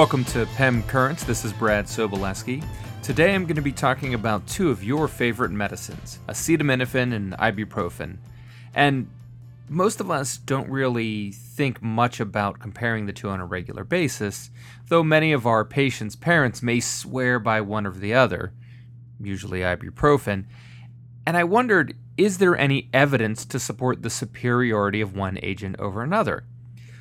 Welcome to PEM Currents. This is Brad Sobolewski. Today I'm going to be talking about two of your favorite medicines, acetaminophen and ibuprofen. And most of us don't really think much about comparing the two on a regular basis, though many of our patients' parents may swear by one or the other, usually ibuprofen. And I wondered is there any evidence to support the superiority of one agent over another?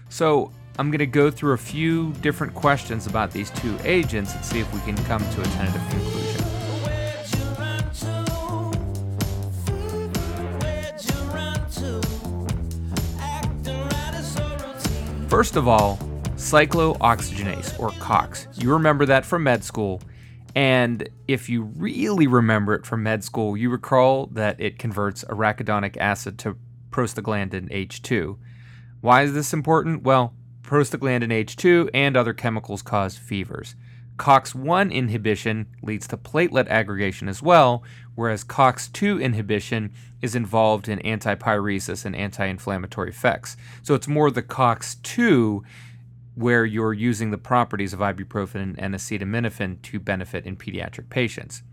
So I'm going to go through a few different questions about these two agents and see if we can come to a tentative conclusion. First of all, cyclooxygenase, or COX. You remember that from med school. And if you really remember it from med school, you recall that it converts arachidonic acid to prostaglandin H2. Why is this important? Well, prostaglandin H2 and other chemicals cause fevers. COX1 inhibition leads to platelet aggregation as well, whereas COX2 inhibition is involved in antipyresis and anti inflammatory effects. So it's more the COX2 where you're using the properties of ibuprofen and acetaminophen to benefit in pediatric patients.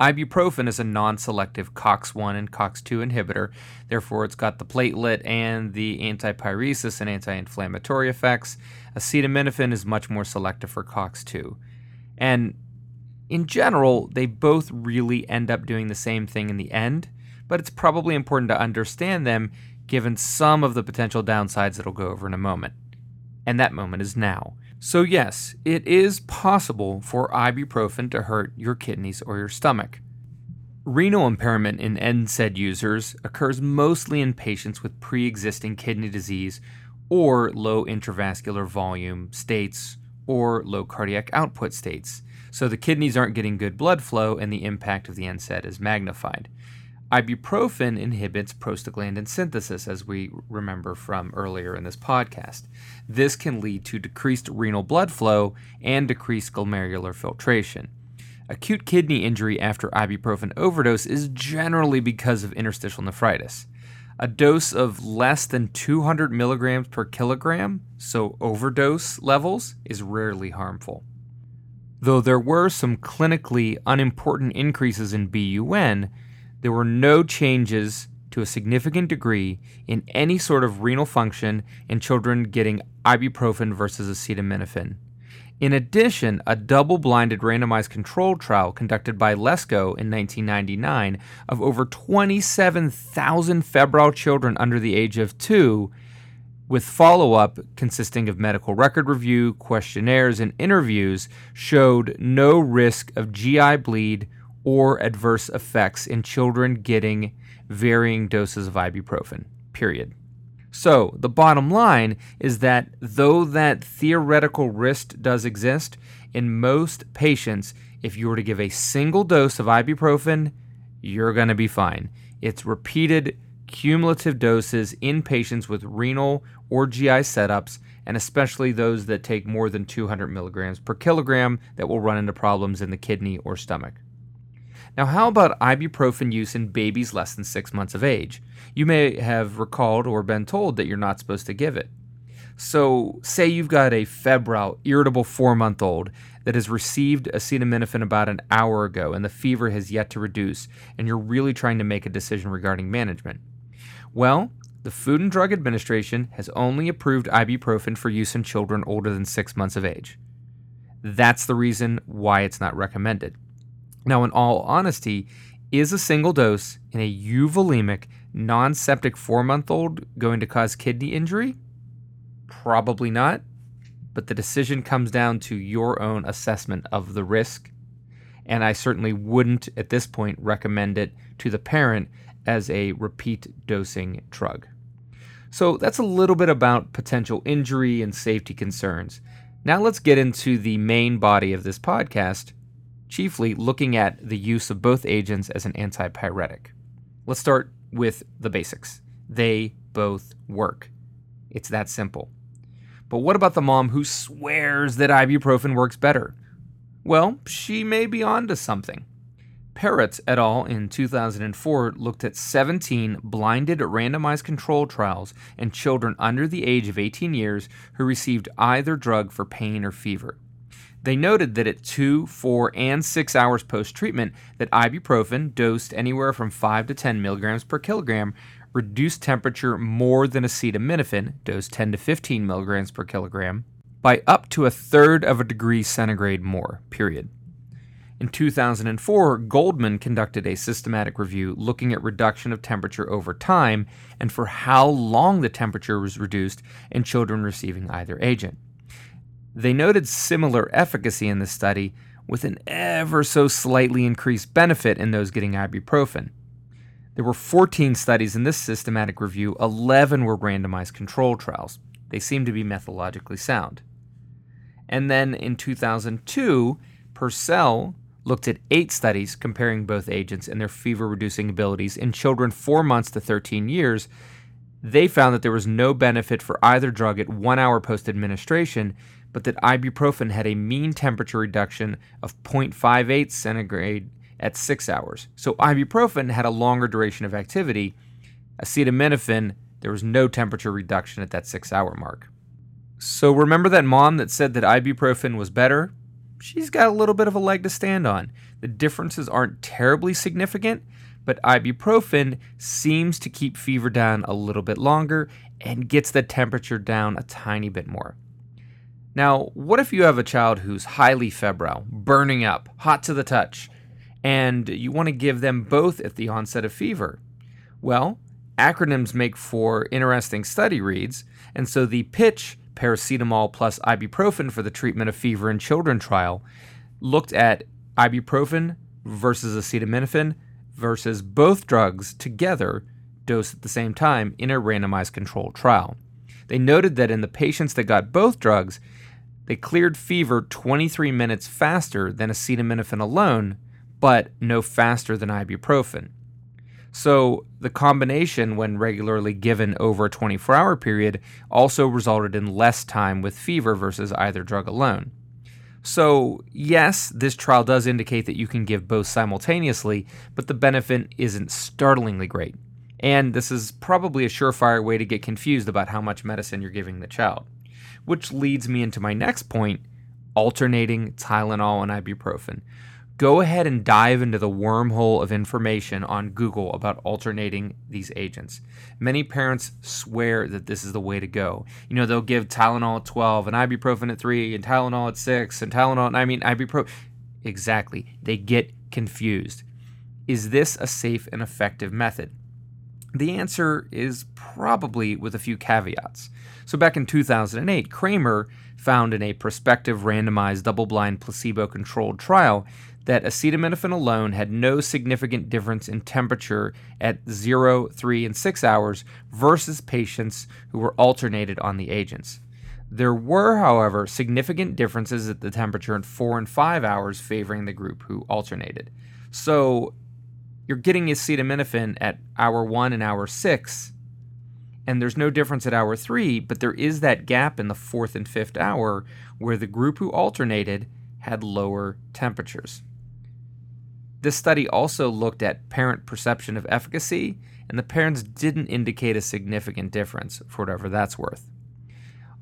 Ibuprofen is a non selective COX1 and COX2 inhibitor, therefore, it's got the platelet and the antipyresis and anti inflammatory effects. Acetaminophen is much more selective for COX2. And in general, they both really end up doing the same thing in the end, but it's probably important to understand them given some of the potential downsides that I'll go over in a moment. And that moment is now. So, yes, it is possible for ibuprofen to hurt your kidneys or your stomach. Renal impairment in NSAID users occurs mostly in patients with pre existing kidney disease or low intravascular volume states or low cardiac output states. So the kidneys aren't getting good blood flow and the impact of the NSAID is magnified. Ibuprofen inhibits prostaglandin synthesis, as we remember from earlier in this podcast. This can lead to decreased renal blood flow and decreased glomerular filtration. Acute kidney injury after ibuprofen overdose is generally because of interstitial nephritis. A dose of less than 200 milligrams per kilogram, so overdose levels, is rarely harmful. Though there were some clinically unimportant increases in BUN, there were no changes to a significant degree in any sort of renal function in children getting ibuprofen versus acetaminophen. In addition, a double blinded randomized controlled trial conducted by Lesko in 1999 of over 27,000 febrile children under the age of two, with follow up consisting of medical record review, questionnaires, and interviews, showed no risk of GI bleed or adverse effects in children getting varying doses of ibuprofen. Period. So, the bottom line is that though that theoretical risk does exist, in most patients, if you were to give a single dose of ibuprofen, you're going to be fine. It's repeated cumulative doses in patients with renal or GI setups, and especially those that take more than 200 milligrams per kilogram that will run into problems in the kidney or stomach. Now, how about ibuprofen use in babies less than six months of age? You may have recalled or been told that you're not supposed to give it. So, say you've got a febrile, irritable four month old that has received acetaminophen about an hour ago and the fever has yet to reduce, and you're really trying to make a decision regarding management. Well, the Food and Drug Administration has only approved ibuprofen for use in children older than six months of age. That's the reason why it's not recommended. Now, in all honesty, is a single dose in a euvolemic, non septic four month old going to cause kidney injury? Probably not, but the decision comes down to your own assessment of the risk. And I certainly wouldn't at this point recommend it to the parent as a repeat dosing drug. So that's a little bit about potential injury and safety concerns. Now let's get into the main body of this podcast chiefly looking at the use of both agents as an antipyretic. Let's start with the basics. They both work. It's that simple. But what about the mom who swears that ibuprofen works better? Well, she may be onto something. Perrott et al. in 2004 looked at 17 blinded randomized control trials in children under the age of 18 years who received either drug for pain or fever. They noted that at 2, 4, and 6 hours post treatment that ibuprofen dosed anywhere from 5 to 10 milligrams per kilogram reduced temperature more than acetaminophen dosed 10 to 15 milligrams per kilogram by up to a third of a degree centigrade more, period. In 2004, Goldman conducted a systematic review looking at reduction of temperature over time and for how long the temperature was reduced in children receiving either agent. They noted similar efficacy in this study with an ever so slightly increased benefit in those getting ibuprofen. There were 14 studies in this systematic review, 11 were randomized control trials. They seem to be methodologically sound. And then in 2002, Purssell looked at eight studies comparing both agents and their fever reducing abilities in children 4 months to 13 years. They found that there was no benefit for either drug at one hour post administration, but that ibuprofen had a mean temperature reduction of 0.58 centigrade at 6 hours. So ibuprofen had a longer duration of activity. Acetaminophen, there was no temperature reduction at that 6 hour mark. So remember that mom that said that ibuprofen was better? she's got a little bit of a leg to stand on. The differences aren't terribly significant, but ibuprofen seems to keep fever down a little bit longer and gets the temperature down a tiny bit more. Now, what if you have a child who's highly febrile, burning up, hot to the touch, and you want to give them both at the onset of fever? Well, acronyms make for interesting study reads, and so the pitch paracetamol plus ibuprofen for the treatment of fever in children trial looked at ibuprofen versus acetaminophen versus both drugs together dosed at the same time in a randomized controlled trial. They noted that in the patients that got both drugs, they cleared fever 23 minutes faster than acetaminophen alone, but no faster than ibuprofen. So, the combination, when regularly given over a 24 hour period, also resulted in less time with fever versus either drug alone. So, yes, this trial does indicate that you can give both simultaneously, but the benefit isn't startlingly great. And this is probably a surefire way to get confused about how much medicine you're giving the child. Which leads me into my next point alternating Tylenol and ibuprofen go ahead and dive into the wormhole of information on Google about alternating these agents. Many parents swear that this is the way to go. You know, they'll give Tylenol at 12 and ibuprofen at 3 and Tylenol at 6 and Tylenol, I mean, ibuprofen. Exactly. They get confused. Is this a safe and effective method? The answer is probably with a few caveats. So, back in 2008, Kramer found in a prospective randomized double blind placebo controlled trial that acetaminophen alone had no significant difference in temperature at 0, 3, and 6 hours versus patients who were alternated on the agents. There were, however, significant differences at the temperature at 4 and 5 hours favoring the group who alternated. So you're getting acetaminophen at hour 1 and hour 6, and there's no difference at hour 3, but there is that gap in the fourth and fifth hour where the group who alternated had lower temperatures. This study also looked at parent perception of efficacy, and the parents didn't indicate a significant difference, for whatever that's worth.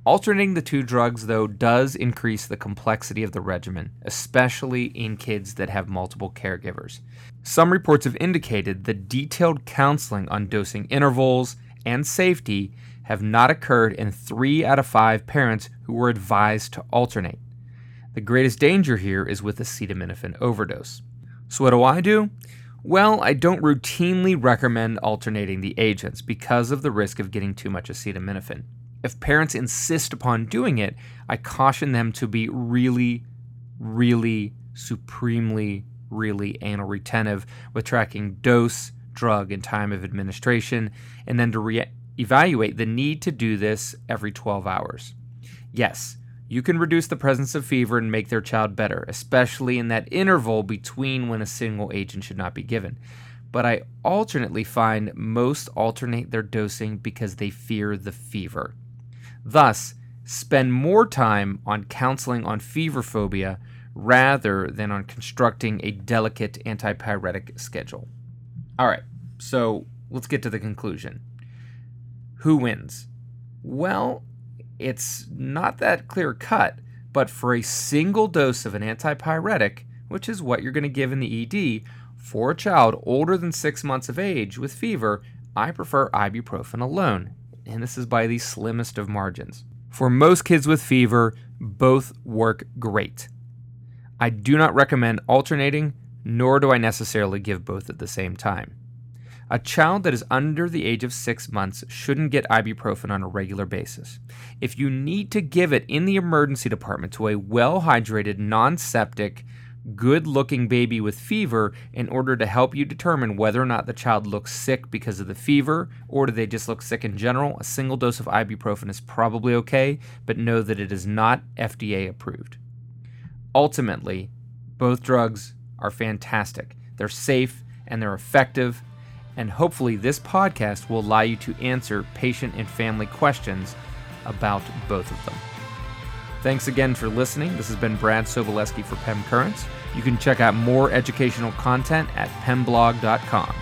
Alternating the two drugs, though, does increase the complexity of the regimen, especially in kids that have multiple caregivers. Some reports have indicated that detailed counseling on dosing intervals and safety have not occurred in three out of five parents who were advised to alternate. The greatest danger here is with acetaminophen overdose. So, what do I do? Well, I don't routinely recommend alternating the agents because of the risk of getting too much acetaminophen. If parents insist upon doing it, I caution them to be really, really, supremely, really anal retentive with tracking dose, drug, and time of administration, and then to re- evaluate the need to do this every 12 hours. Yes, you can reduce the presence of fever and make their child better, especially in that interval between when a single agent should not be given. But I alternately find most alternate their dosing because they fear the fever. Thus, spend more time on counseling on fever phobia rather than on constructing a delicate antipyretic schedule. All right, so let's get to the conclusion. Who wins? Well, it's not that clear cut, but for a single dose of an antipyretic, which is what you're going to give in the ED, for a child older than six months of age with fever, I prefer ibuprofen alone, and this is by the slimmest of margins. For most kids with fever, both work great. I do not recommend alternating, nor do I necessarily give both at the same time. A child that is under the age of six months shouldn't get ibuprofen on a regular basis. If you need to give it in the emergency department to a well hydrated, non septic, good looking baby with fever in order to help you determine whether or not the child looks sick because of the fever or do they just look sick in general, a single dose of ibuprofen is probably okay, but know that it is not FDA approved. Ultimately, both drugs are fantastic. They're safe and they're effective, and hopefully, this podcast will allow you to answer patient and family questions about both of them. Thanks again for listening. This has been Brad Sobolewski for PEM Currents. You can check out more educational content at pemblog.com.